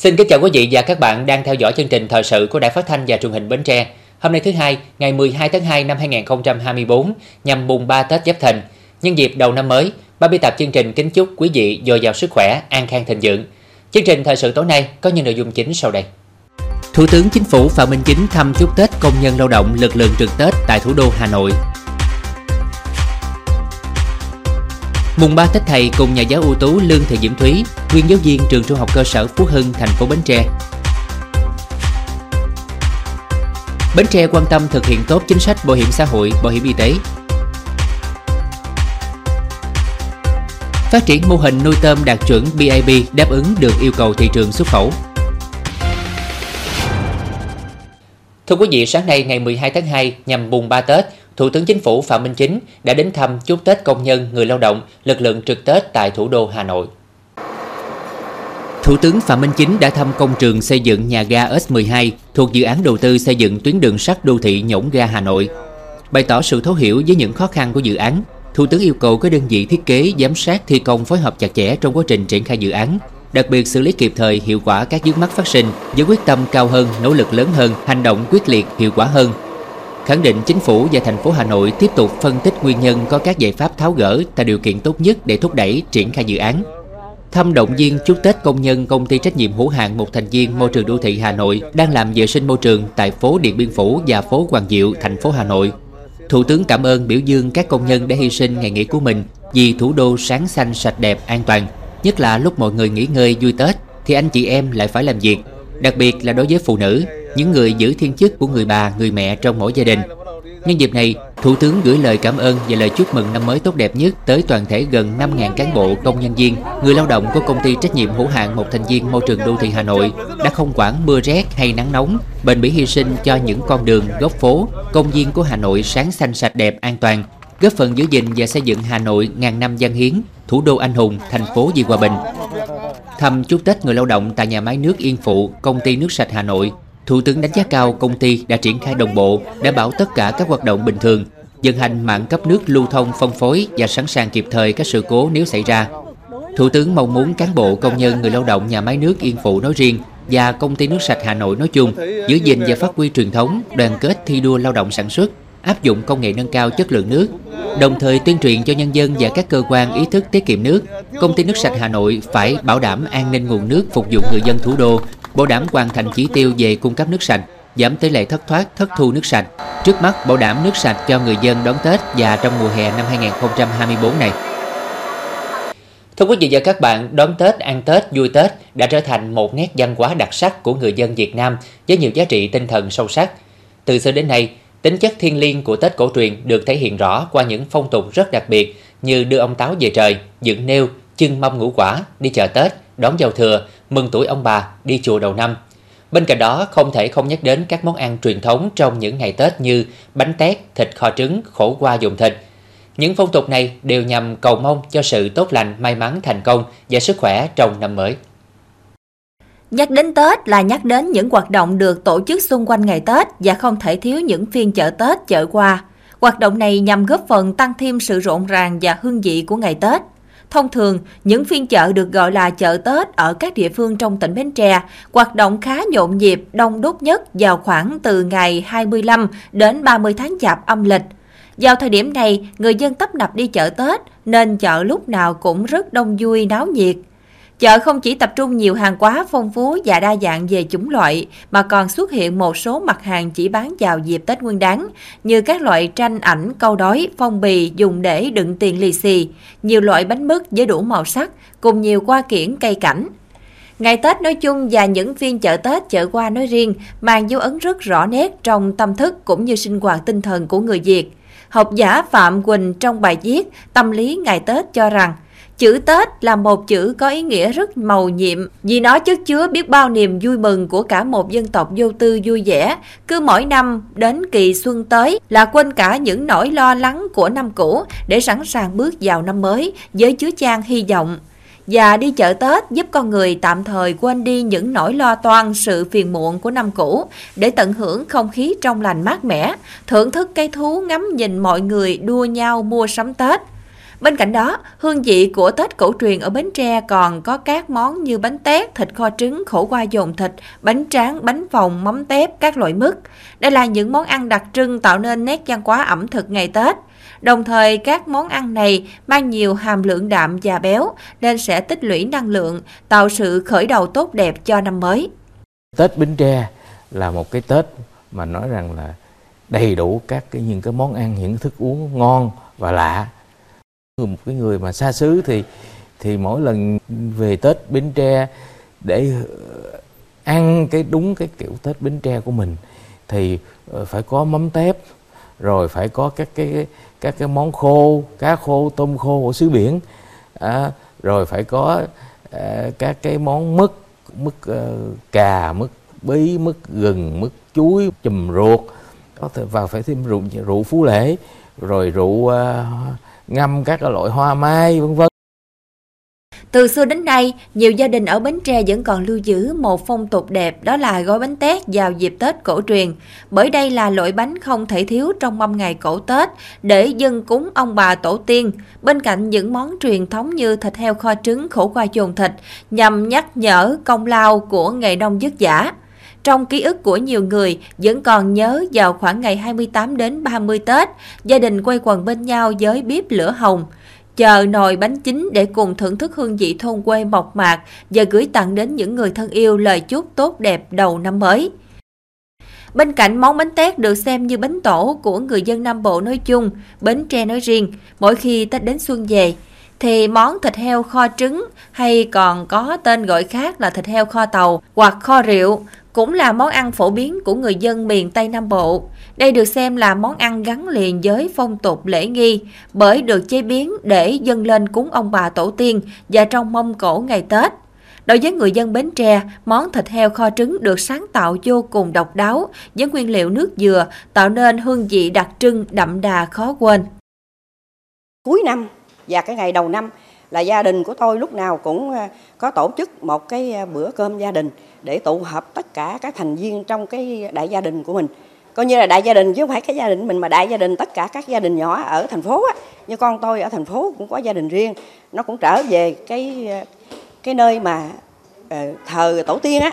Xin kính chào quý vị và các bạn đang theo dõi chương trình thời sự của Đài Phát thanh và Truyền hình Bến Tre. Hôm nay thứ hai, ngày 12 tháng 2 năm 2024, nhằm mùng 3 Tết Giáp Thìn. Nhân dịp đầu năm mới, ban biên tập chương trình kính chúc quý vị dồi dào sức khỏe, an khang thịnh vượng. Chương trình thời sự tối nay có những nội dung chính sau đây. Thủ tướng Chính phủ Phạm Minh Chính thăm chúc Tết công nhân lao động lực lượng trực Tết tại thủ đô Hà Nội. Mùng 3 Tết Thầy cùng nhà giáo ưu tú Lương Thị Diễm Thúy, nguyên giáo viên trường trung học cơ sở Phú Hưng, thành phố Bến Tre. Bến Tre quan tâm thực hiện tốt chính sách bảo hiểm xã hội, bảo hiểm y tế. Phát triển mô hình nuôi tôm đạt chuẩn BIB đáp ứng được yêu cầu thị trường xuất khẩu. Thưa quý vị, sáng nay ngày 12 tháng 2 nhằm mùng 3 Tết, Thủ tướng Chính phủ Phạm Minh Chính đã đến thăm chúc Tết công nhân, người lao động, lực lượng trực Tết tại thủ đô Hà Nội. Thủ tướng Phạm Minh Chính đã thăm công trường xây dựng nhà ga S12 thuộc dự án đầu tư xây dựng tuyến đường sắt đô thị Nhổn ga Hà Nội. Bày tỏ sự thấu hiểu với những khó khăn của dự án, Thủ tướng yêu cầu các đơn vị thiết kế, giám sát thi công phối hợp chặt chẽ trong quá trình triển khai dự án, đặc biệt xử lý kịp thời hiệu quả các vướng mắc phát sinh với quyết tâm cao hơn, nỗ lực lớn hơn, hành động quyết liệt, hiệu quả hơn khẳng định chính phủ và thành phố Hà Nội tiếp tục phân tích nguyên nhân có các giải pháp tháo gỡ tạo điều kiện tốt nhất để thúc đẩy triển khai dự án. Thăm động viên chúc Tết công nhân công ty trách nhiệm hữu hạn một thành viên môi trường đô thị Hà Nội đang làm vệ sinh môi trường tại phố Điện Biên Phủ và phố Hoàng Diệu, thành phố Hà Nội. Thủ tướng cảm ơn biểu dương các công nhân đã hy sinh ngày nghỉ của mình vì thủ đô sáng xanh sạch đẹp an toàn. Nhất là lúc mọi người nghỉ ngơi vui Tết thì anh chị em lại phải làm việc, đặc biệt là đối với phụ nữ những người giữ thiên chức của người bà, người mẹ trong mỗi gia đình. Nhân dịp này, Thủ tướng gửi lời cảm ơn và lời chúc mừng năm mới tốt đẹp nhất tới toàn thể gần 5.000 cán bộ, công nhân viên, người lao động của công ty trách nhiệm hữu hạn một thành viên môi trường đô thị Hà Nội đã không quản mưa rét hay nắng nóng, bền bỉ hy sinh cho những con đường, góc phố, công viên của Hà Nội sáng xanh sạch đẹp an toàn, góp phần giữ gìn và xây dựng Hà Nội ngàn năm văn hiến, thủ đô anh hùng, thành phố vì hòa bình. Thăm chúc Tết người lao động tại nhà máy nước Yên Phụ, công ty nước sạch Hà Nội Thủ tướng đánh giá cao công ty đã triển khai đồng bộ, đảm bảo tất cả các hoạt động bình thường, vận hành mạng cấp nước lưu thông phân phối và sẵn sàng kịp thời các sự cố nếu xảy ra. Thủ tướng mong muốn cán bộ, công nhân, người lao động nhà máy nước Yên Phụ nói riêng và công ty nước sạch Hà Nội nói chung giữ gìn và phát huy truyền thống, đoàn kết thi đua lao động sản xuất, áp dụng công nghệ nâng cao chất lượng nước, đồng thời tuyên truyền cho nhân dân và các cơ quan ý thức tiết kiệm nước. Công ty nước sạch Hà Nội phải bảo đảm an ninh nguồn nước phục vụ người dân thủ đô bảo đảm hoàn thành chỉ tiêu về cung cấp nước sạch, giảm tỷ lệ thất thoát, thất thu nước sạch. Trước mắt bảo đảm nước sạch cho người dân đón Tết và trong mùa hè năm 2024 này. Thưa quý vị và các bạn, đón Tết, ăn Tết, vui Tết đã trở thành một nét văn hóa đặc sắc của người dân Việt Nam với nhiều giá trị tinh thần sâu sắc. Từ xưa đến nay, tính chất thiên liêng của Tết cổ truyền được thể hiện rõ qua những phong tục rất đặc biệt như đưa ông táo về trời, dựng nêu, chưng mâm ngũ quả, đi chợ Tết, đón giao thừa, mừng tuổi ông bà, đi chùa đầu năm. Bên cạnh đó, không thể không nhắc đến các món ăn truyền thống trong những ngày Tết như bánh tét, thịt kho trứng, khổ qua dùng thịt. Những phong tục này đều nhằm cầu mong cho sự tốt lành, may mắn, thành công và sức khỏe trong năm mới. Nhắc đến Tết là nhắc đến những hoạt động được tổ chức xung quanh ngày Tết và không thể thiếu những phiên chợ Tết chợ qua. Hoạt động này nhằm góp phần tăng thêm sự rộn ràng và hương vị của ngày Tết. Thông thường, những phiên chợ được gọi là chợ Tết ở các địa phương trong tỉnh Bến Tre hoạt động khá nhộn nhịp, đông đúc nhất vào khoảng từ ngày 25 đến 30 tháng Chạp âm lịch. Vào thời điểm này, người dân tấp nập đi chợ Tết nên chợ lúc nào cũng rất đông vui náo nhiệt. Chợ không chỉ tập trung nhiều hàng hóa phong phú và đa dạng về chủng loại, mà còn xuất hiện một số mặt hàng chỉ bán vào dịp Tết Nguyên đán, như các loại tranh ảnh, câu đói, phong bì dùng để đựng tiền lì xì, nhiều loại bánh mứt với đủ màu sắc, cùng nhiều qua kiển cây cảnh. Ngày Tết nói chung và những phiên chợ Tết chợ qua nói riêng mang dấu ấn rất rõ nét trong tâm thức cũng như sinh hoạt tinh thần của người Việt. Học giả Phạm Quỳnh trong bài viết Tâm lý ngày Tết cho rằng – Chữ Tết là một chữ có ý nghĩa rất màu nhiệm vì nó chất chứa biết bao niềm vui mừng của cả một dân tộc vô tư vui vẻ. Cứ mỗi năm đến kỳ xuân tới là quên cả những nỗi lo lắng của năm cũ để sẵn sàng bước vào năm mới với chứa chan hy vọng. và đi chợ Tết giúp con người tạm thời quên đi những nỗi lo toan sự phiền muộn của năm cũ để tận hưởng không khí trong lành mát mẻ, thưởng thức cây thú ngắm nhìn mọi người đua nhau mua sắm Tết. Bên cạnh đó, hương vị của Tết cổ truyền ở Bến Tre còn có các món như bánh tét, thịt kho trứng, khổ qua dồn thịt, bánh tráng, bánh phồng, mắm tép, các loại mứt. Đây là những món ăn đặc trưng tạo nên nét văn hóa ẩm thực ngày Tết. Đồng thời, các món ăn này mang nhiều hàm lượng đạm và béo nên sẽ tích lũy năng lượng, tạo sự khởi đầu tốt đẹp cho năm mới. Tết Bến Tre là một cái Tết mà nói rằng là đầy đủ các cái những cái món ăn, những thức uống ngon và lạ. Một cái người mà xa xứ thì thì mỗi lần về Tết Bến Tre để ờ, ăn cái đúng cái kiểu Tết Bến Tre của mình thì ờ, phải có mắm tép rồi phải có các cái các cái món khô cá khô tôm khô của xứ biển à, rồi phải có à, các cái món mứt mứt uh, cà mứt bí mứt gừng mứt chuối chùm ruột có thể vào phải thêm rượu rượu phú lễ rồi rượu uh, ngâm các loại hoa mai vân vân từ xưa đến nay, nhiều gia đình ở Bến Tre vẫn còn lưu giữ một phong tục đẹp đó là gói bánh tét vào dịp Tết cổ truyền. Bởi đây là loại bánh không thể thiếu trong mâm ngày cổ Tết để dân cúng ông bà tổ tiên. Bên cạnh những món truyền thống như thịt heo kho trứng, khổ qua chồn thịt nhằm nhắc nhở công lao của nghề nông dứt giả. Trong ký ức của nhiều người vẫn còn nhớ vào khoảng ngày 28 đến 30 Tết, gia đình quay quần bên nhau với bếp lửa hồng chờ nồi bánh chính để cùng thưởng thức hương vị thôn quê mộc mạc và gửi tặng đến những người thân yêu lời chúc tốt đẹp đầu năm mới. Bên cạnh món bánh tét được xem như bánh tổ của người dân Nam Bộ nói chung, Bến Tre nói riêng, mỗi khi Tết đến xuân về, thì món thịt heo kho trứng hay còn có tên gọi khác là thịt heo kho tàu hoặc kho rượu cũng là món ăn phổ biến của người dân miền Tây Nam Bộ. Đây được xem là món ăn gắn liền với phong tục lễ nghi bởi được chế biến để dâng lên cúng ông bà tổ tiên và trong mông cổ ngày Tết. Đối với người dân Bến Tre, món thịt heo kho trứng được sáng tạo vô cùng độc đáo với nguyên liệu nước dừa tạo nên hương vị đặc trưng đậm đà khó quên. Cuối năm và cái ngày đầu năm là gia đình của tôi lúc nào cũng ờ, có tổ chức một cái ờ, bữa cơm gia đình để tụ họp tất cả các thành viên trong cái đại gia đình của mình. Coi như là đại gia đình chứ không phải cái gia đình mình, mà đại gia đình tất cả các gia đình nhỏ ở thành phố á. Như con tôi ở thành phố cũng có gia đình riêng. Nó cũng trở về cái ờ, cái nơi mà thờ tổ tiên á,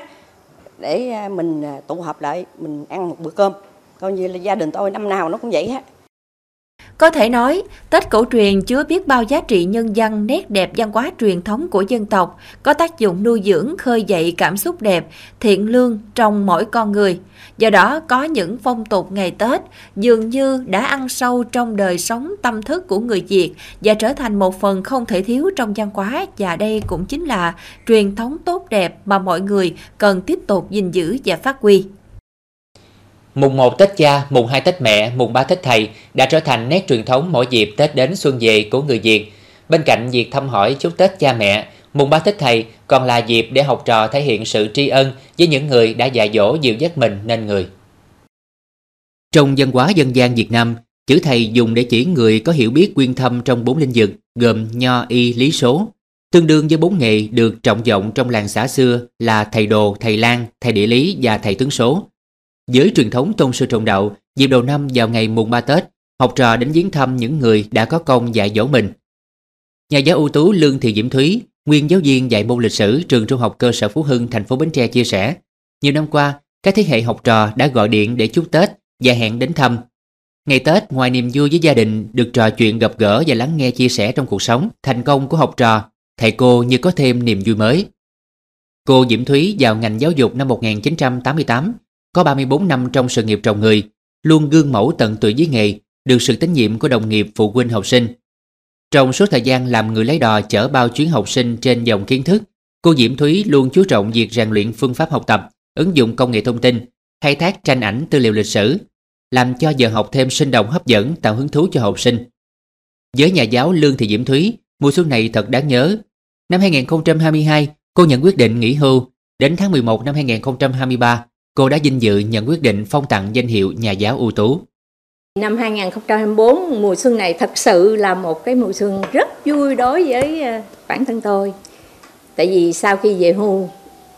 để mình tụ họp lại, mình ăn một bữa cơm. Coi như là gia đình tôi năm nào nó cũng vậy hết có thể nói, Tết cổ truyền chứa biết bao giá trị nhân dân, nét đẹp văn hóa truyền thống của dân tộc, có tác dụng nuôi dưỡng, khơi dậy cảm xúc đẹp, thiện lương trong mỗi con người. Do đó, có những phong tục ngày Tết dường như đã ăn sâu trong đời sống tâm thức của người Việt và trở thành một phần không thể thiếu trong văn hóa và đây cũng chính là truyền thống tốt đẹp mà mọi người cần tiếp tục gìn giữ và phát huy. Mùng 1 Tết cha, mùng 2 Tết mẹ, mùng 3 Tết thầy đã trở thành nét truyền thống mỗi dịp Tết đến xuân về của người Việt. Bên cạnh việc thăm hỏi chúc Tết cha mẹ, mùng 3 Tết thầy còn là dịp để học trò thể hiện sự tri ân với những người đã dạy dỗ dìu dắt mình nên người. Trong văn hóa dân gian Việt Nam, chữ thầy dùng để chỉ người có hiểu biết quyên thâm trong bốn lĩnh vực gồm nho, y, lý số. Tương đương với bốn nghề được trọng vọng trong làng xã xưa là thầy đồ, thầy lang, thầy địa lý và thầy tướng số. Với truyền thống tôn sư trọng đạo, dịp đầu năm vào ngày mùng 3 Tết, học trò đến viếng thăm những người đã có công dạy dỗ mình. Nhà giáo ưu tú Lương Thị Diễm Thúy, nguyên giáo viên dạy môn lịch sử trường trung học cơ sở Phú Hưng, thành phố Bến Tre chia sẻ, nhiều năm qua, các thế hệ học trò đã gọi điện để chúc Tết và hẹn đến thăm. Ngày Tết, ngoài niềm vui với gia đình, được trò chuyện gặp gỡ và lắng nghe chia sẻ trong cuộc sống, thành công của học trò, thầy cô như có thêm niềm vui mới. Cô Diễm Thúy vào ngành giáo dục năm 1988 có 34 năm trong sự nghiệp trồng người, luôn gương mẫu tận tụy với nghề, được sự tín nhiệm của đồng nghiệp phụ huynh học sinh. Trong suốt thời gian làm người lấy đò chở bao chuyến học sinh trên dòng kiến thức, cô Diễm Thúy luôn chú trọng việc rèn luyện phương pháp học tập, ứng dụng công nghệ thông tin, khai thác tranh ảnh tư liệu lịch sử, làm cho giờ học thêm sinh động hấp dẫn tạo hứng thú cho học sinh. Với nhà giáo Lương Thị Diễm Thúy, mùa xuân này thật đáng nhớ. Năm 2022, cô nhận quyết định nghỉ hưu. Đến tháng 11 năm 2023, cô đã vinh dự nhận quyết định phong tặng danh hiệu nhà giáo ưu tú. Năm 2024 mùa xuân này thật sự là một cái mùa xuân rất vui đối với ờ, bản thân tôi. tại vì sau khi về hưu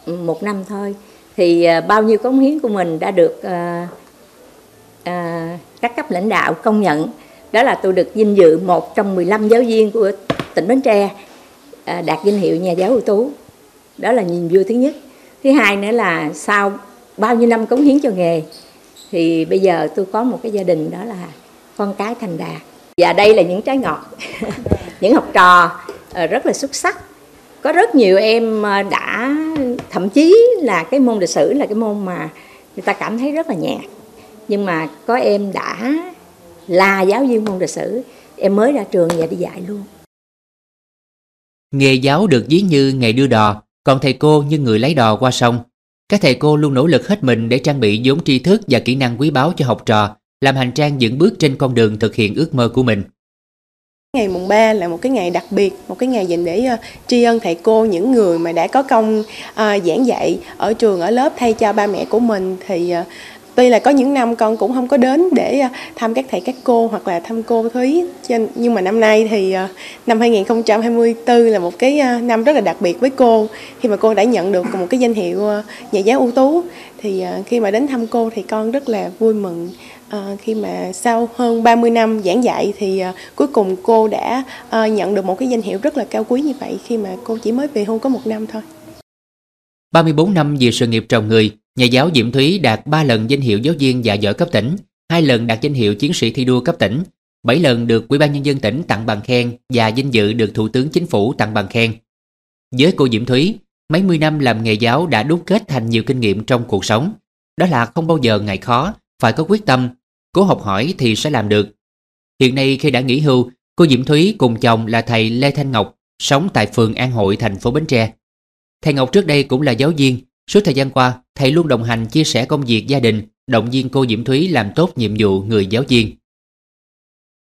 ừ, một năm thôi thì ờ, bao nhiêu cống hiến của mình đã được uh, uh, các cấp lãnh đạo công nhận đó là tôi được vinh dự một trong 15 giáo viên của tỉnh Bến Tre uh, đạt danh hiệu nhà giáo ưu tú đó là niềm vui thứ nhất thứ hai nữa là sau bao nhiêu năm cống hiến cho nghề. Thì bây giờ tôi có một cái gia đình đó là con cái thành đạt. Và đây là những trái ngọt những học trò ờ, rất là xuất sắc. Có rất nhiều em ờ, đã thậm chí là cái môn lịch sử là cái môn mà người ta cảm thấy rất là nhạt. Nhưng mà có em đã là giáo viên môn lịch sử em mới ra trường và đi dạy luôn. Nghề giáo được ví như nghề đưa đò, còn thầy cô như người lấy đò qua sông. Các thầy cô luôn nỗ lực hết mình để trang bị vốn tri thức và kỹ năng quý báu cho học trò, làm hành trang dẫn bước trên con đường thực hiện ước mơ của mình. Ngày mùng 3 là một cái ngày đặc biệt, một cái ngày dành để uh, tri ân thầy cô, những người mà đã có công uh, giảng dạy ở trường, ở lớp thay cho ba mẹ của mình thì uh, tuy là có những năm con cũng không có đến để ờ, thăm các thầy các cô hoặc là thăm cô Thúy nhưng mà năm nay thì ờ, năm 2024 là một cái ờ, năm rất là đặc biệt với cô khi mà cô đã nhận được một cái danh hiệu nhà giáo ưu tú thì khi mà đến thăm cô thì con rất là vui mừng À, khi mà sau hơn 30 năm giảng dạy thì à, cuối cùng cô đã à, nhận được một cái danh hiệu rất là cao quý như vậy khi mà cô chỉ mới về hưu có một năm thôi. 34 năm về sự nghiệp trồng người, nhà giáo Diễm Thúy đạt 3 lần danh hiệu giáo viên dạy giỏi cấp tỉnh, 2 lần đạt danh hiệu chiến sĩ thi đua cấp tỉnh, 7 lần được Ủy ban nhân dân tỉnh tặng bằng khen và danh dự được Thủ tướng Chính phủ tặng bằng khen. Với cô Diễm Thúy, mấy mươi năm làm nghề giáo đã đúc kết thành nhiều kinh nghiệm trong cuộc sống. Đó là không bao giờ ngại khó, phải có quyết tâm, cố học hỏi thì sẽ làm được. Hiện nay khi đã nghỉ hưu, cô Diễm Thúy cùng chồng là thầy Lê Thanh Ngọc, sống tại phường An Hội, thành phố Bến Tre. Thầy Ngọc trước đây cũng là giáo viên. Suốt thời gian qua, thầy luôn đồng hành chia sẻ công việc gia đình, động viên cô Diễm Thúy làm tốt nhiệm vụ người giáo viên.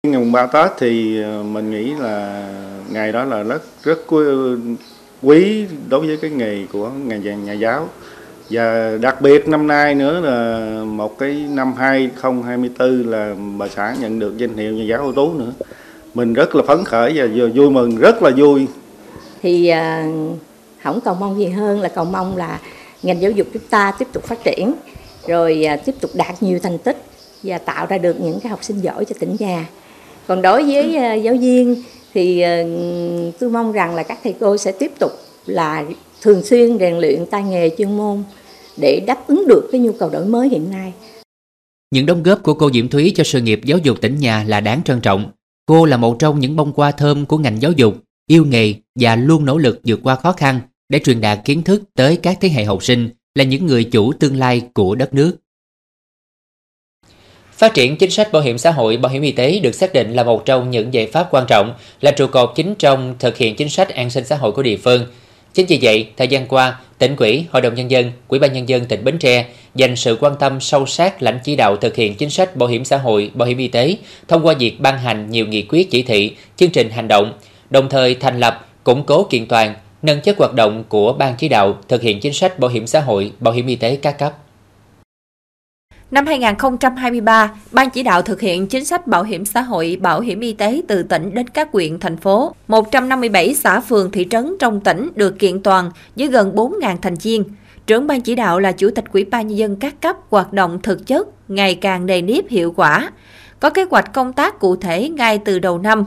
Ngày mùng 3 Tết thì ờ, mình nghĩ là ngày đó là rất rất quý đối với cái nghề của ngành nhà giáo. Và đặc biệt năm nay nữa là một cái năm 2024 là bà xã nhận được danh hiệu nhà giáo ưu tú nữa. Mình rất là phấn khởi và vui mừng rất là vui. Thì uh, không cầu mong gì hơn là cầu mong là ngành giáo dục chúng ta tiếp tục phát triển rồi à, tiếp tục đạt nhiều thành tích và tạo ra được những cái học sinh giỏi cho tỉnh nhà còn đối với à, giáo viên thì à, tôi mong rằng là các thầy cô sẽ tiếp tục là thường xuyên rèn luyện tay nghề chuyên môn để đáp ứng được cái nhu cầu đổi mới hiện nay. Những đóng góp của cô Diễm Thúy cho sự nghiệp giáo dục tỉnh nhà là đáng trân trọng. Cô là một trong những bông hoa thơm của ngành giáo dục, yêu nghề và luôn nỗ lực vượt qua khó khăn để truyền đạt kiến thức tới các thế hệ học sinh là những người chủ tương lai của đất nước. Phát triển chính sách bảo hiểm xã hội, bảo hiểm y tế được xác định là một trong những giải pháp quan trọng, là trụ cột chính trong thực hiện chính sách an sinh xã hội của địa phương. Chính vì vậy, thời gian qua, tỉnh ủy, hội đồng nhân dân, quỹ ban nhân dân tỉnh Bến Tre dành sự quan tâm sâu sát lãnh chỉ đạo thực hiện chính sách bảo hiểm xã hội, bảo hiểm y tế thông qua việc ban hành nhiều nghị quyết chỉ thị, chương trình hành động, đồng thời thành lập, củng cố kiện toàn, nâng chất hoạt động của ban chỉ đạo thực hiện chính sách bảo hiểm xã hội, bảo hiểm y tế các cấp. Năm 2023, Ban chỉ đạo thực hiện chính sách bảo hiểm xã hội, bảo hiểm y tế từ tỉnh đến các huyện, thành phố. 157 xã phường thị trấn trong tỉnh được kiện toàn với gần 4.000 thành viên. Trưởng ban chỉ đạo là Chủ tịch Quỹ ban nhân dân các cấp hoạt động thực chất, ngày càng đầy nếp hiệu quả. Có kế hoạch công tác cụ thể ngay từ đầu năm.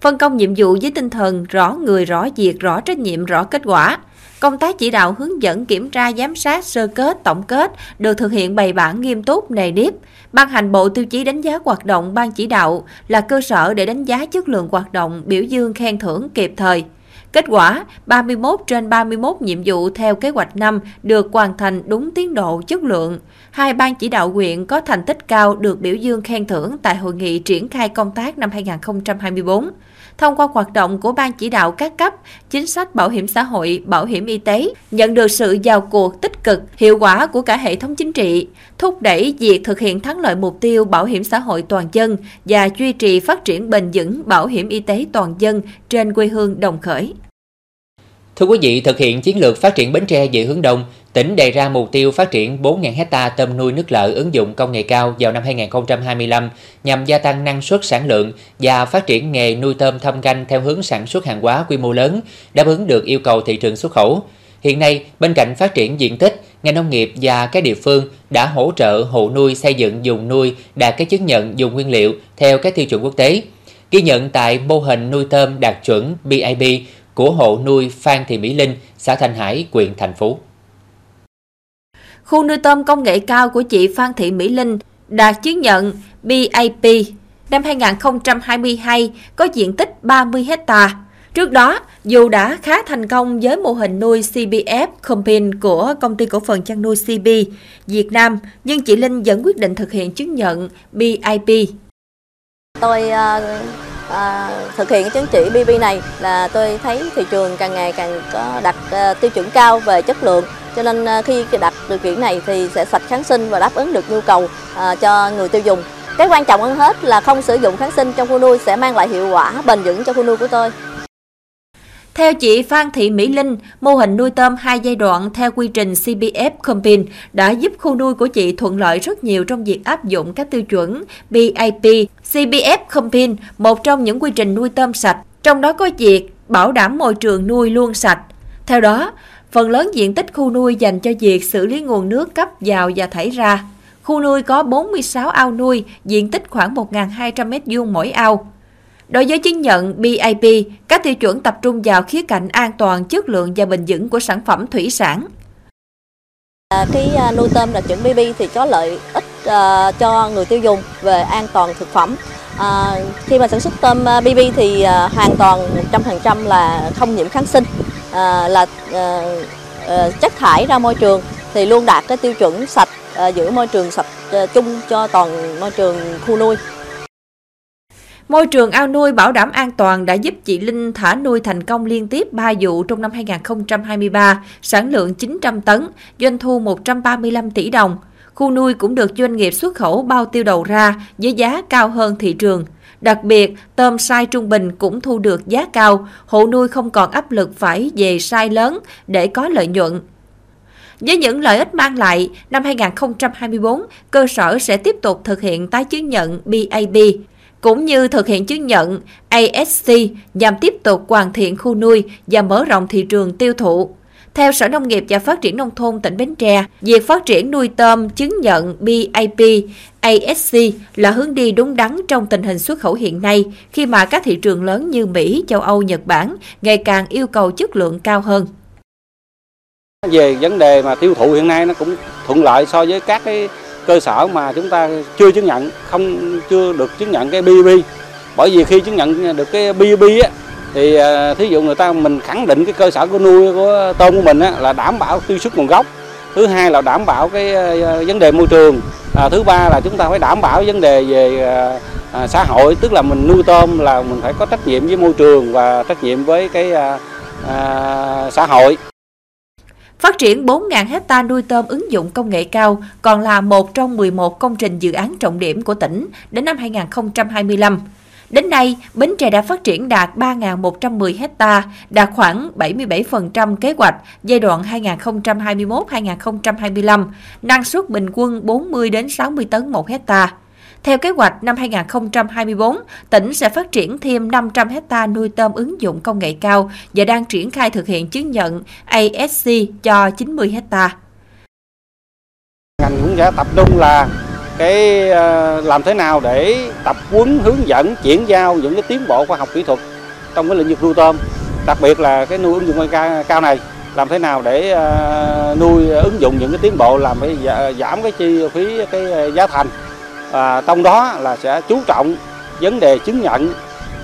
Phân công nhiệm vụ với tinh thần rõ người, rõ việc, rõ trách nhiệm, rõ kết quả Công tác chỉ đạo hướng dẫn kiểm tra giám sát sơ kết tổng kết được thực hiện bày bản nghiêm túc nề nếp. Ban hành bộ tiêu chí đánh giá hoạt động ban chỉ đạo là cơ sở để đánh giá chất lượng hoạt động, biểu dương khen thưởng kịp thời. Kết quả, 31 trên 31 nhiệm vụ theo kế hoạch năm được hoàn thành đúng tiến độ chất lượng. Hai ban chỉ đạo huyện có thành tích cao được biểu dương khen thưởng tại hội nghị triển khai công tác năm 2024 thông qua hoạt động của Ban chỉ đạo các cấp, chính sách bảo hiểm xã hội, bảo hiểm y tế, nhận được sự vào cuộc tích cực, hiệu quả của cả hệ thống chính trị, thúc đẩy việc thực hiện thắng lợi mục tiêu bảo hiểm xã hội toàn dân và duy trì phát triển bền vững bảo hiểm y tế toàn dân trên quê hương đồng khởi. Thưa quý vị, thực hiện chiến lược phát triển Bến Tre về hướng đông, Tỉnh đề ra mục tiêu phát triển 4.000 hecta tôm nuôi nước lợ ứng dụng công nghệ cao vào năm 2025 nhằm gia tăng năng suất sản lượng và phát triển nghề nuôi tôm thâm canh theo hướng sản xuất hàng hóa quy mô lớn, đáp ứng được yêu cầu thị trường xuất khẩu. Hiện nay, bên cạnh phát triển diện tích, ngành nông nghiệp và các địa phương đã hỗ trợ hộ nuôi xây dựng dùng nuôi đạt các chứng nhận dùng nguyên liệu theo các tiêu chuẩn quốc tế. Ghi nhận tại mô hình nuôi tôm đạt chuẩn BIB của hộ nuôi Phan Thị Mỹ Linh, xã Thanh Hải, huyện Thành Phú. Khu nuôi tôm công nghệ cao của chị Phan Thị Mỹ Linh đạt chứng nhận BIP năm 2022 có diện tích 30 hecta. Trước đó, dù đã khá thành công với mô hình nuôi CBF Compin của công ty cổ phần chăn nuôi CB Việt Nam, nhưng chị Linh vẫn quyết định thực hiện chứng nhận BIP. Tôi uh, à, thực hiện chứng chỉ BB này là tôi thấy thị trường càng ngày càng có đặt à, tiêu chuẩn cao về chất lượng cho nên ờ, khi đặt điều kiện này thì sẽ sạch kháng sinh và đáp ứng được nhu cầu à, cho người tiêu dùng. Cái quan trọng hơn hết là không sử dụng kháng sinh trong khu nuôi sẽ mang lại hiệu quả bền vững cho khu nuôi của tôi. Theo chị Phan Thị Mỹ Linh, mô hình nuôi tôm hai giai đoạn theo quy trình CBF Compin đã giúp khu nuôi của chị thuận lợi rất nhiều trong việc áp dụng các tiêu chuẩn BIP. CBF Compin, một trong những quy trình nuôi tôm sạch, trong đó có việc bảo đảm môi trường nuôi luôn sạch. Theo đó, phần lớn diện tích khu nuôi dành cho việc xử lý nguồn nước cấp vào và thải ra. Khu nuôi có 46 ao nuôi, diện tích khoảng 1.200 m2 mỗi ao. Đối với chứng nhận BIP, các tiêu chuẩn tập trung vào khía cạnh an toàn, chất lượng và bền vững của sản phẩm thủy sản. À, à nuôi tôm đạt chuẩn BB thì có lợi ích à, cho người tiêu dùng về an toàn thực phẩm. À, khi mà sản xuất tôm à, BB thì hoàn toàn 100% là không nhiễm kháng sinh, à, là à, à, chất thải ra môi trường thì luôn đạt cái tiêu chuẩn sạch à, giữ môi trường sạch à, chung cho toàn môi trường khu nuôi. Môi trường ao nuôi bảo đảm an toàn đã giúp chị Linh thả nuôi thành công liên tiếp 3 vụ trong năm 2023, sản lượng 900 tấn, doanh thu 135 tỷ đồng. Khu nuôi cũng được doanh nghiệp xuất khẩu bao tiêu đầu ra với giá cao hơn thị trường. Đặc biệt, tôm sai trung bình cũng thu được giá cao, hộ nuôi không còn áp lực phải về sai lớn để có lợi nhuận. Với những lợi ích mang lại, năm 2024, cơ sở sẽ tiếp tục thực hiện tái chứng nhận BAB, cũng như thực hiện chứng nhận ASC nhằm tiếp tục hoàn thiện khu nuôi và mở rộng thị trường tiêu thụ. Theo Sở Nông nghiệp và Phát triển Nông thôn tỉnh Bến Tre, việc phát triển nuôi tôm chứng nhận BIP, ASC là hướng đi đúng đắn trong tình hình xuất khẩu hiện nay khi mà các thị trường lớn như Mỹ, châu Âu, Nhật Bản ngày càng yêu cầu chất lượng cao hơn. Về vấn đề mà tiêu thụ hiện nay nó cũng thuận lợi so với các cái cơ sở mà chúng ta chưa chứng nhận không chưa được chứng nhận cái BB bởi vì khi chứng nhận được cái BB á thì à, thí dụ người ta mình khẳng định cái cơ sở của nuôi của tôm của mình á, là đảm bảo truy xuất nguồn gốc. Thứ hai là đảm bảo cái à, vấn đề môi trường. À, thứ ba là chúng ta phải đảm bảo vấn đề về à, à, xã hội tức là mình nuôi tôm là mình phải có trách nhiệm với môi trường và trách nhiệm với cái à, à, xã hội. Phát triển 4.000 hecta nuôi tôm ứng dụng công nghệ cao còn là một trong 11 công trình dự án trọng điểm của tỉnh đến năm 2025. Đến nay, Bến Tre đã phát triển đạt 3.110 hecta, đạt khoảng 77% kế hoạch giai đoạn 2021-2025, năng suất bình quân 40 đến 60 tấn một hecta. Theo kế hoạch năm 2024, tỉnh sẽ phát triển thêm 500 hecta nuôi tôm ứng dụng công nghệ cao và đang triển khai thực hiện chứng nhận ASC cho 90 hecta. Ngành cũng sẽ tập trung là cái ờ, làm thế nào để tập huấn hướng dẫn chuyển giao những cái tiến bộ khoa học kỹ thuật trong cái lĩnh vực nuôi tôm đặc biệt là cái nuôi ứng dụng công nghệ cao này làm thế nào để ờ, nuôi ứng dụng những cái tiến bộ làm cái dạ, giảm cái chi phí cái ờ, giá thành à, trong đó là sẽ chú trọng vấn đề chứng nhận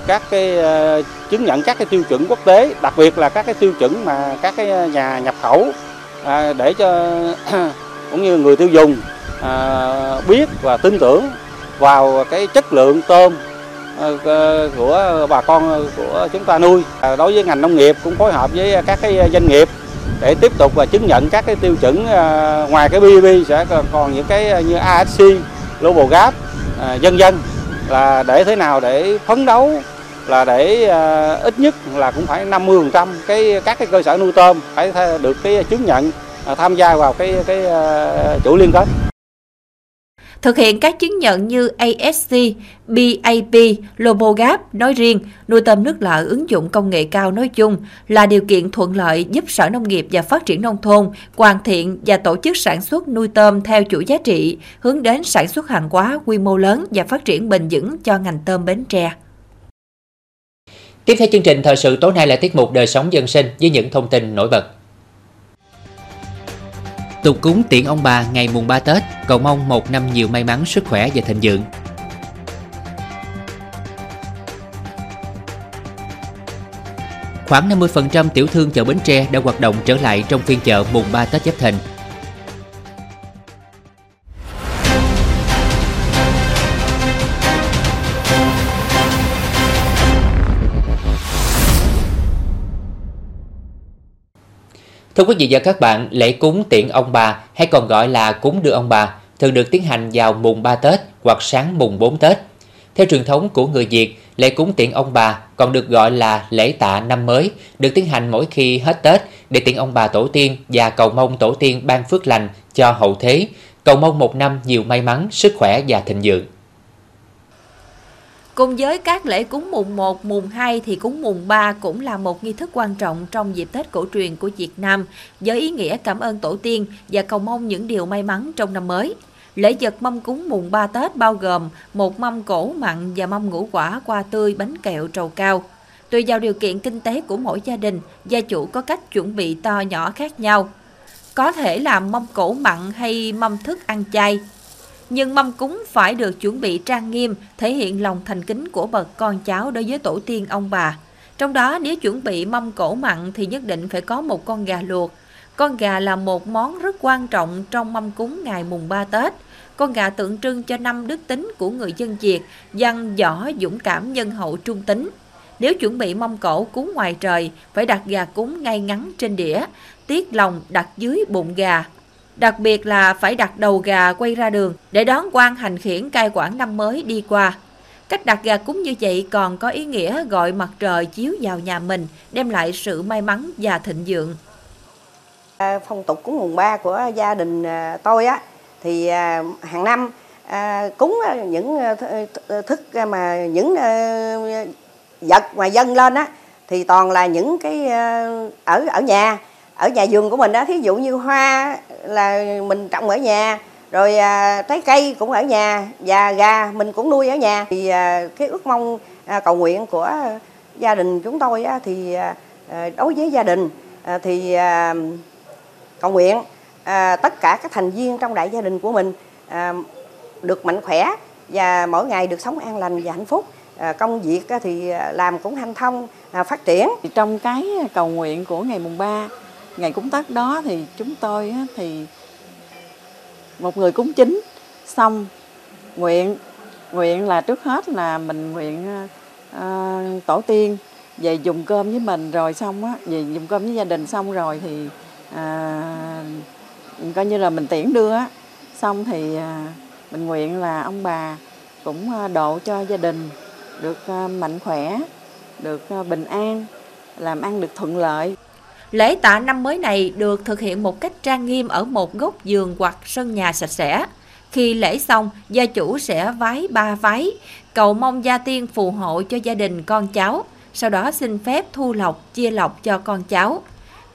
các cái uh, chứng nhận các cái tiêu chuẩn quốc tế đặc biệt là các cái tiêu chuẩn mà các cái nhà nhập khẩu à, để cho cũng như người tiêu dùng à, biết và tin tưởng vào cái chất lượng tôm ờ, ờ, của bà con của chúng ta nuôi. Đối với ngành nông nghiệp cũng phối hợp với các cái doanh nghiệp để tiếp tục và chứng nhận các cái tiêu chuẩn à, ngoài cái BB sẽ còn, còn những cái như ASC global gap à, dân dân. Là để thế nào để phấn đấu là để à, ít nhất là cũng phải 50% cái các cái cơ sở nuôi tôm phải được cái chứng nhận à, tham gia vào cái cái à, chuỗi liên kết thực hiện các chứng nhận như ASC, BAP, Lobogap nói riêng, nuôi tôm nước lợ ứng dụng công nghệ cao nói chung là điều kiện thuận lợi giúp Sở Nông nghiệp và Phát triển Nông thôn hoàn thiện và tổ chức sản xuất nuôi tôm theo chuỗi giá trị, hướng đến sản xuất hàng hóa quy mô lớn và phát triển bền vững cho ngành tôm Bến Tre. Tiếp theo chương trình thời sự tối nay là tiết mục đời sống dân sinh với những thông tin nổi bật. Tục cúng tiễn ông bà ngày mùng 3 Tết, cầu mong một năm nhiều may mắn, sức khỏe và thịnh vượng. Khoảng 50% tiểu thương chợ Bến Tre đã hoạt động trở lại trong phiên chợ mùng 3 Tết Giáp Thìn. Thưa quý vị và các bạn, lễ cúng tiễn ông bà hay còn gọi là cúng đưa ông bà thường được tiến hành vào mùng 3 Tết hoặc sáng mùng 4 Tết. Theo truyền thống của người Việt, lễ cúng tiễn ông bà còn được gọi là lễ tạ năm mới, được tiến hành mỗi khi hết Tết để tiễn ông bà tổ tiên và cầu mong tổ tiên ban phước lành cho hậu thế, cầu mong một năm nhiều may mắn, sức khỏe và thịnh vượng. Cùng với các lễ cúng mùng 1, mùng 2 thì cúng mùng 3 cũng là một nghi thức quan trọng trong dịp Tết cổ truyền của Việt Nam với ý nghĩa cảm ơn tổ tiên và cầu mong những điều may mắn trong năm mới. Lễ vật mâm cúng mùng 3 Tết bao gồm một mâm cổ mặn và mâm ngũ quả qua tươi bánh kẹo trầu cao. Tùy vào điều kiện kinh tế của mỗi gia đình, gia chủ có cách chuẩn bị to nhỏ khác nhau. Có thể làm mâm cổ mặn hay mâm thức ăn chay, nhưng mâm cúng phải được chuẩn bị trang nghiêm, thể hiện lòng thành kính của bậc con cháu đối với tổ tiên ông bà. Trong đó nếu chuẩn bị mâm cổ mặn thì nhất định phải có một con gà luộc. Con gà là một món rất quan trọng trong mâm cúng ngày mùng 3 Tết. Con gà tượng trưng cho năm đức tính của người dân Việt, văn võ dũng cảm nhân hậu trung tính. Nếu chuẩn bị mâm cổ cúng ngoài trời, phải đặt gà cúng ngay ngắn trên đĩa, tiết lòng đặt dưới bụng gà, Đặc biệt là phải đặt đầu gà quay ra đường để đón quan hành khiển cai quản năm mới đi qua. Cách đặt gà cúng như vậy còn có ý nghĩa gọi mặt trời chiếu vào nhà mình, đem lại sự may mắn và thịnh vượng. À, phong tục cúng mùng ba của gia đình à, tôi á thì à, hàng năm cúng những thức mà những vật mà dân lên á thì toàn là những cái ở ở nhà ở nhà vườn của mình đó thí dụ như hoa là mình trồng ở nhà rồi à, trái cây cũng ở nhà và gà mình cũng nuôi ở nhà thì à, cái ước mong à, cầu nguyện của gia đình chúng tôi á, thì à, à đối với gia đình à, thì à, cầu nguyện à, tất cả các thành viên trong đại gia đình của mình à, được mạnh khỏe và mỗi ngày được sống an lành và hạnh phúc. À, công việc thì à, làm cũng hanh thông à, phát triển. Trong cái cầu nguyện của ngày mùng 3 ngày cúng Tết đó thì chúng tôi thì một người cúng chính xong nguyện nguyện là trước hết là mình nguyện ờ, ờ, tổ tiên về dùng cơm với mình rồi xong á về dùng cơm với gia đình xong rồi thì à, coi như là mình tiễn đưa á. Xong thì à, mình nguyện là ông bà cũng độ cho gia đình được mạnh khỏe được bình an làm ăn được thuận lợi. Lễ tạ năm mới này được thực hiện một cách trang nghiêm ở một góc giường hoặc sân nhà sạch sẽ. Khi lễ xong, gia chủ sẽ vái ba vái, cầu mong gia tiên phù hộ cho gia đình con cháu, sau đó xin phép thu lộc, chia lộc cho con cháu.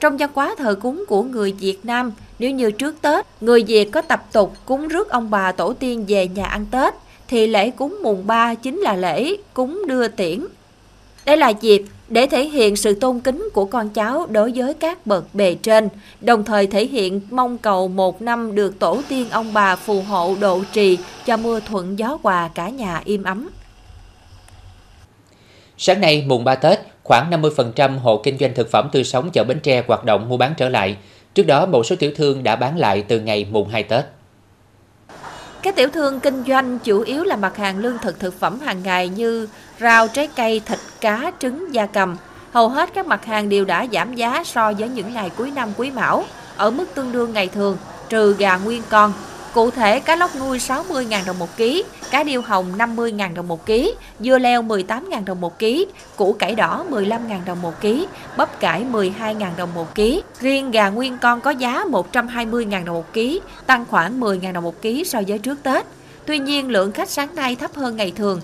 Trong văn hóa thờ cúng của người Việt Nam, nếu như trước Tết, người Việt có tập tục cúng rước ông bà tổ tiên về nhà ăn Tết, thì lễ cúng mùng 3 chính là lễ cúng đưa tiễn. Đây là dịp để thể hiện sự tôn kính của con cháu đối với các bậc bề trên, đồng thời thể hiện mong cầu một năm được tổ tiên ông bà phù hộ độ trì cho mưa thuận gió hòa cả nhà im ấm. Sáng nay mùng 3 Tết, khoảng 50% hộ kinh doanh thực phẩm tươi sống chợ Bến Tre hoạt động mua bán trở lại. Trước đó, một số tiểu thương đã bán lại từ ngày mùng 2 Tết. Các tiểu thương kinh doanh chủ yếu là mặt hàng lương thực thực phẩm hàng ngày như rau, trái cây, thịt, cá, trứng, gia cầm. Hầu hết các mặt hàng đều đã giảm giá so với những ngày cuối năm quý mão, ở mức tương đương ngày thường, trừ gà nguyên con. Cụ thể, cá lóc nuôi 60.000 đồng một ký, cá điêu hồng 50.000 đồng một ký, dưa leo 18.000 đồng một ký, củ cải đỏ 15.000 đồng một ký, bắp cải 12.000 đồng một ký. Riêng gà nguyên con có giá 120.000 đồng một ký, tăng khoảng 10.000 đồng một ký so với trước Tết. Tuy nhiên, lượng khách sáng nay thấp hơn ngày thường.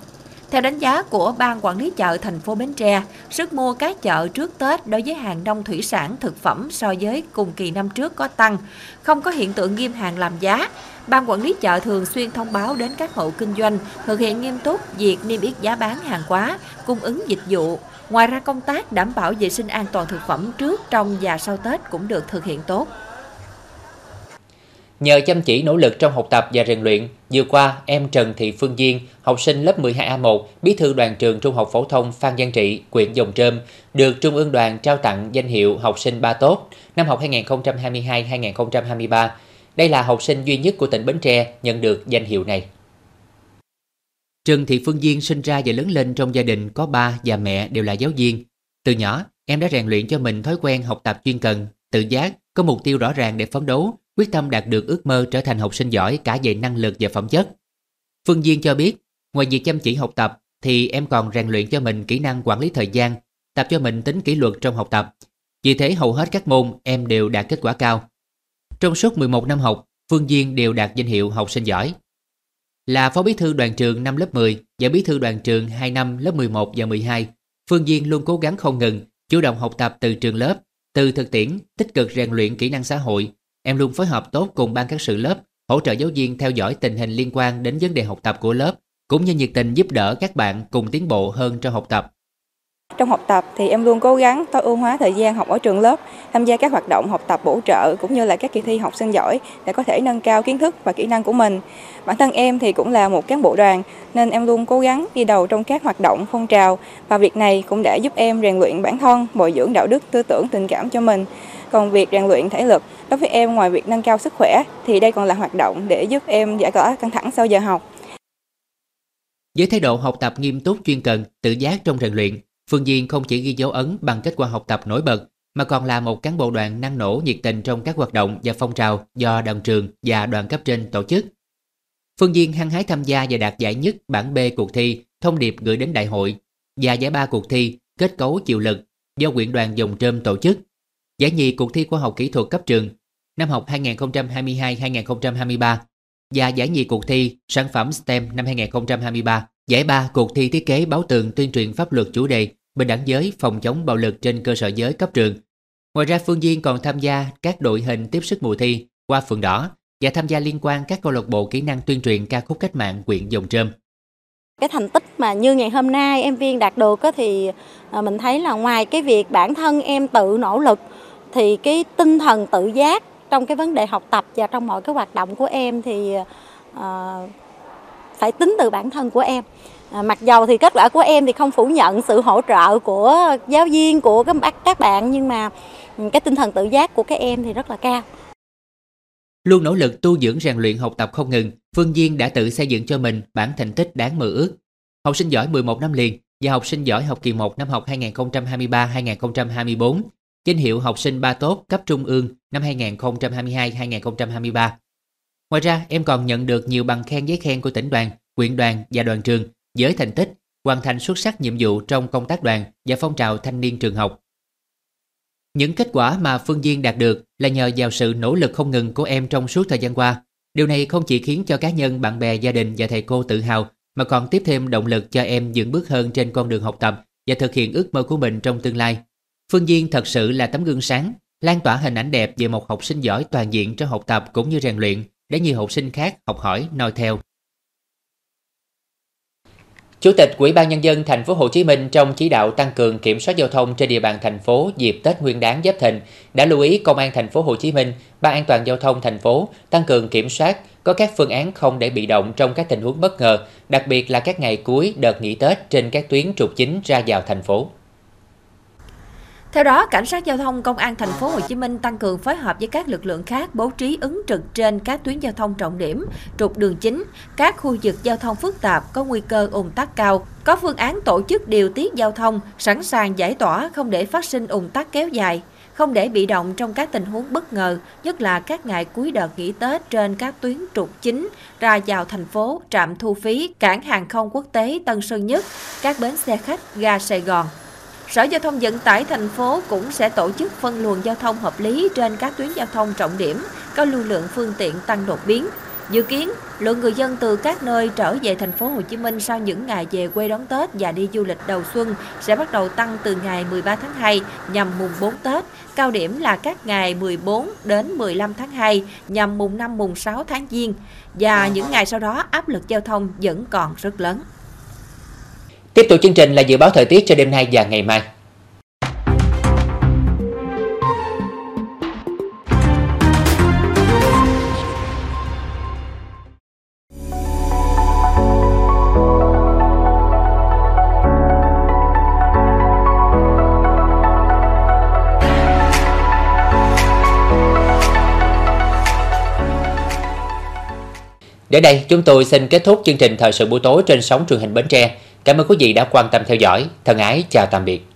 Theo đánh giá của Ban Quản lý chợ thành phố Bến Tre, sức mua các chợ trước Tết đối với hàng nông thủy sản thực phẩm so với cùng kỳ năm trước có tăng, không có hiện tượng nghiêm hàng làm giá. Ban quản lý chợ thường xuyên thông báo đến các hộ kinh doanh thực hiện nghiêm túc việc niêm yết giá bán hàng hóa, cung ứng dịch vụ. Ngoài ra công tác đảm bảo vệ sinh an toàn thực phẩm trước, trong và sau Tết cũng được thực hiện tốt. Nhờ chăm chỉ nỗ lực trong học tập và rèn luyện, vừa qua em Trần Thị Phương Duyên, học sinh lớp 12A1, bí thư đoàn trường Trung học phổ thông Phan Giang Trị, huyện Dòng Trơm, được Trung ương đoàn trao tặng danh hiệu học sinh ba tốt năm học 2022-2023. Đây là học sinh duy nhất của tỉnh Bến Tre nhận được danh hiệu này. Trần Thị Phương Duyên sinh ra và lớn lên trong gia đình có ba và mẹ đều là giáo viên. Từ nhỏ, em đã rèn luyện cho mình thói quen học tập chuyên cần, tự giác, có mục tiêu rõ ràng để phấn đấu, quyết tâm đạt được ước mơ trở thành học sinh giỏi cả về năng lực và phẩm chất. Phương Duyên cho biết, ngoài việc chăm chỉ học tập thì em còn rèn luyện cho mình kỹ năng quản lý thời gian, tập cho mình tính kỷ luật trong học tập. Vì thế hầu hết các môn em đều đạt kết quả cao. Trong suốt 11 năm học, Phương Duyên đều đạt danh hiệu học sinh giỏi. Là phó bí thư đoàn trường năm lớp 10 và bí thư đoàn trường 2 năm lớp 11 và 12, Phương Duyên luôn cố gắng không ngừng, chủ động học tập từ trường lớp, từ thực tiễn, tích cực rèn luyện kỹ năng xã hội, Em luôn phối hợp tốt cùng ban các sự lớp, hỗ trợ giáo viên theo dõi tình hình liên quan đến vấn đề học tập của lớp, cũng như nhiệt tình giúp đỡ các bạn cùng tiến bộ hơn trong học tập. Trong học tập thì em luôn cố gắng tối ưu hóa thời gian học ở trường lớp, tham gia các hoạt động học tập bổ trợ cũng như là các kỳ thi học sinh giỏi để có thể nâng cao kiến thức và kỹ năng của mình. Bản thân em thì cũng là một cán bộ đoàn nên em luôn cố gắng đi đầu trong các hoạt động phong trào và việc này cũng đã giúp em rèn luyện bản thân, bồi dưỡng đạo đức, tư tưởng, tình cảm cho mình. Còn việc rèn luyện thể lực đối với em ngoài việc nâng cao sức khỏe thì đây còn là hoạt động để giúp em giải tỏa căng thẳng sau giờ học. Với thái độ học tập nghiêm túc chuyên cần, tự giác trong rèn luyện, Phương Duyên không chỉ ghi dấu ấn bằng kết quả học tập nổi bật, mà còn là một cán bộ đoàn năng nổ nhiệt tình trong các hoạt động và phong trào do đoàn trường và đoàn cấp trên tổ chức. Phương Duyên hăng hái tham gia và đạt giải nhất bảng B cuộc thi thông điệp gửi đến đại hội và giải ba cuộc thi kết cấu chịu lực do quyện đoàn Dòng Trơm tổ chức. Giải nhì cuộc thi khoa học kỹ thuật cấp trường năm học 2022-2023 và giải nhì cuộc thi sản phẩm STEM năm 2023, giải ba cuộc thi thiết kế báo tường tuyên truyền pháp luật chủ đề bình đẳng giới phòng chống bạo lực trên cơ sở giới cấp trường. Ngoài ra Phương Duyên còn tham gia các đội hình tiếp sức mùa thi qua phường đỏ và tham gia liên quan các câu lạc bộ kỹ năng tuyên truyền ca khúc cách mạng quyện Dòng Trơm. Cái thành tích mà như ngày hôm nay em Viên đạt được thì à, mình thấy là ngoài cái việc bản thân em tự nỗ lực thì cái tinh thần tự giác trong cái vấn đề học tập và trong mọi cái hoạt động của em thì uh, phải tính từ bản thân của em. À, mặc dầu thì kết quả của em thì không phủ nhận sự hỗ trợ của giáo viên của các các bạn nhưng mà cái tinh thần tự giác của các em thì rất là cao. Luôn nỗ lực tu dưỡng rèn luyện học tập không ngừng, Phương Duyên đã tự xây dựng cho mình bản thành tích đáng mơ ước. Học sinh giỏi 11 năm liền và học sinh giỏi học kỳ 1 năm học 2023-2024 danh hiệu học sinh ba tốt cấp trung ương năm 2022-2023. Ngoài ra, em còn nhận được nhiều bằng khen giấy khen của tỉnh đoàn, quyện đoàn và đoàn trường với thành tích hoàn thành xuất sắc nhiệm vụ trong công tác đoàn và phong trào thanh niên trường học. Những kết quả mà Phương Duyên đạt được là nhờ vào sự nỗ lực không ngừng của em trong suốt thời gian qua. Điều này không chỉ khiến cho cá nhân, bạn bè, gia đình và thầy cô tự hào mà còn tiếp thêm động lực cho em dựng bước hơn trên con đường học tập và thực hiện ước mơ của mình trong tương lai. Phương Duyên thật sự là tấm gương sáng, lan tỏa hình ảnh đẹp về một học sinh giỏi toàn diện trong học tập cũng như rèn luyện để nhiều học sinh khác học hỏi noi theo. Chủ tịch Ủy ban nhân dân thành phố Hồ Chí Minh trong chỉ đạo tăng cường kiểm soát giao thông trên địa bàn thành phố dịp Tết Nguyên đán Giáp Thìn đã lưu ý Công an thành phố Hồ Chí Minh, Ban an toàn giao thông thành phố tăng cường kiểm soát, có các phương án không để bị động trong các tình huống bất ngờ, đặc biệt là các ngày cuối đợt nghỉ Tết trên các tuyến trục chính ra vào thành phố. Theo đó, cảnh sát giao thông công an thành phố Hồ Chí Minh tăng cường phối hợp với các lực lượng khác bố trí ứng trực trên các tuyến giao thông trọng điểm, trục đường chính, các khu vực giao thông phức tạp có nguy cơ ùn tắc cao, có phương án tổ chức điều tiết giao thông, sẵn sàng giải tỏa không để phát sinh ùn tắc kéo dài không để bị động trong các tình huống bất ngờ, nhất là các ngày cuối đợt nghỉ Tết trên các tuyến trục chính ra vào thành phố, trạm thu phí, cảng hàng không quốc tế Tân Sơn Nhất, các bến xe khách ga Sài Gòn. Sở Giao thông Vận tải thành phố cũng sẽ tổ chức phân luồng giao thông hợp lý trên các tuyến giao thông trọng điểm, có lưu lượng phương tiện tăng đột biến. Dự kiến, lượng người dân từ các nơi trở về thành phố Hồ Chí Minh sau những ngày về quê đón Tết và đi du lịch đầu xuân sẽ bắt đầu tăng từ ngày 13 tháng 2 nhằm mùng 4 Tết, cao điểm là các ngày 14 đến 15 tháng 2 nhằm mùng 5 mùng 6 tháng Giêng và những ngày sau đó áp lực giao thông vẫn còn rất lớn. Tiếp tục chương trình là dự báo thời tiết cho đêm nay và ngày mai. Đến đây, chúng tôi xin kết thúc chương trình thời sự buổi tối trên sóng truyền hình Bến Tre. Cảm ơn quý vị đã quan tâm theo dõi. Thân ái, chào tạm biệt.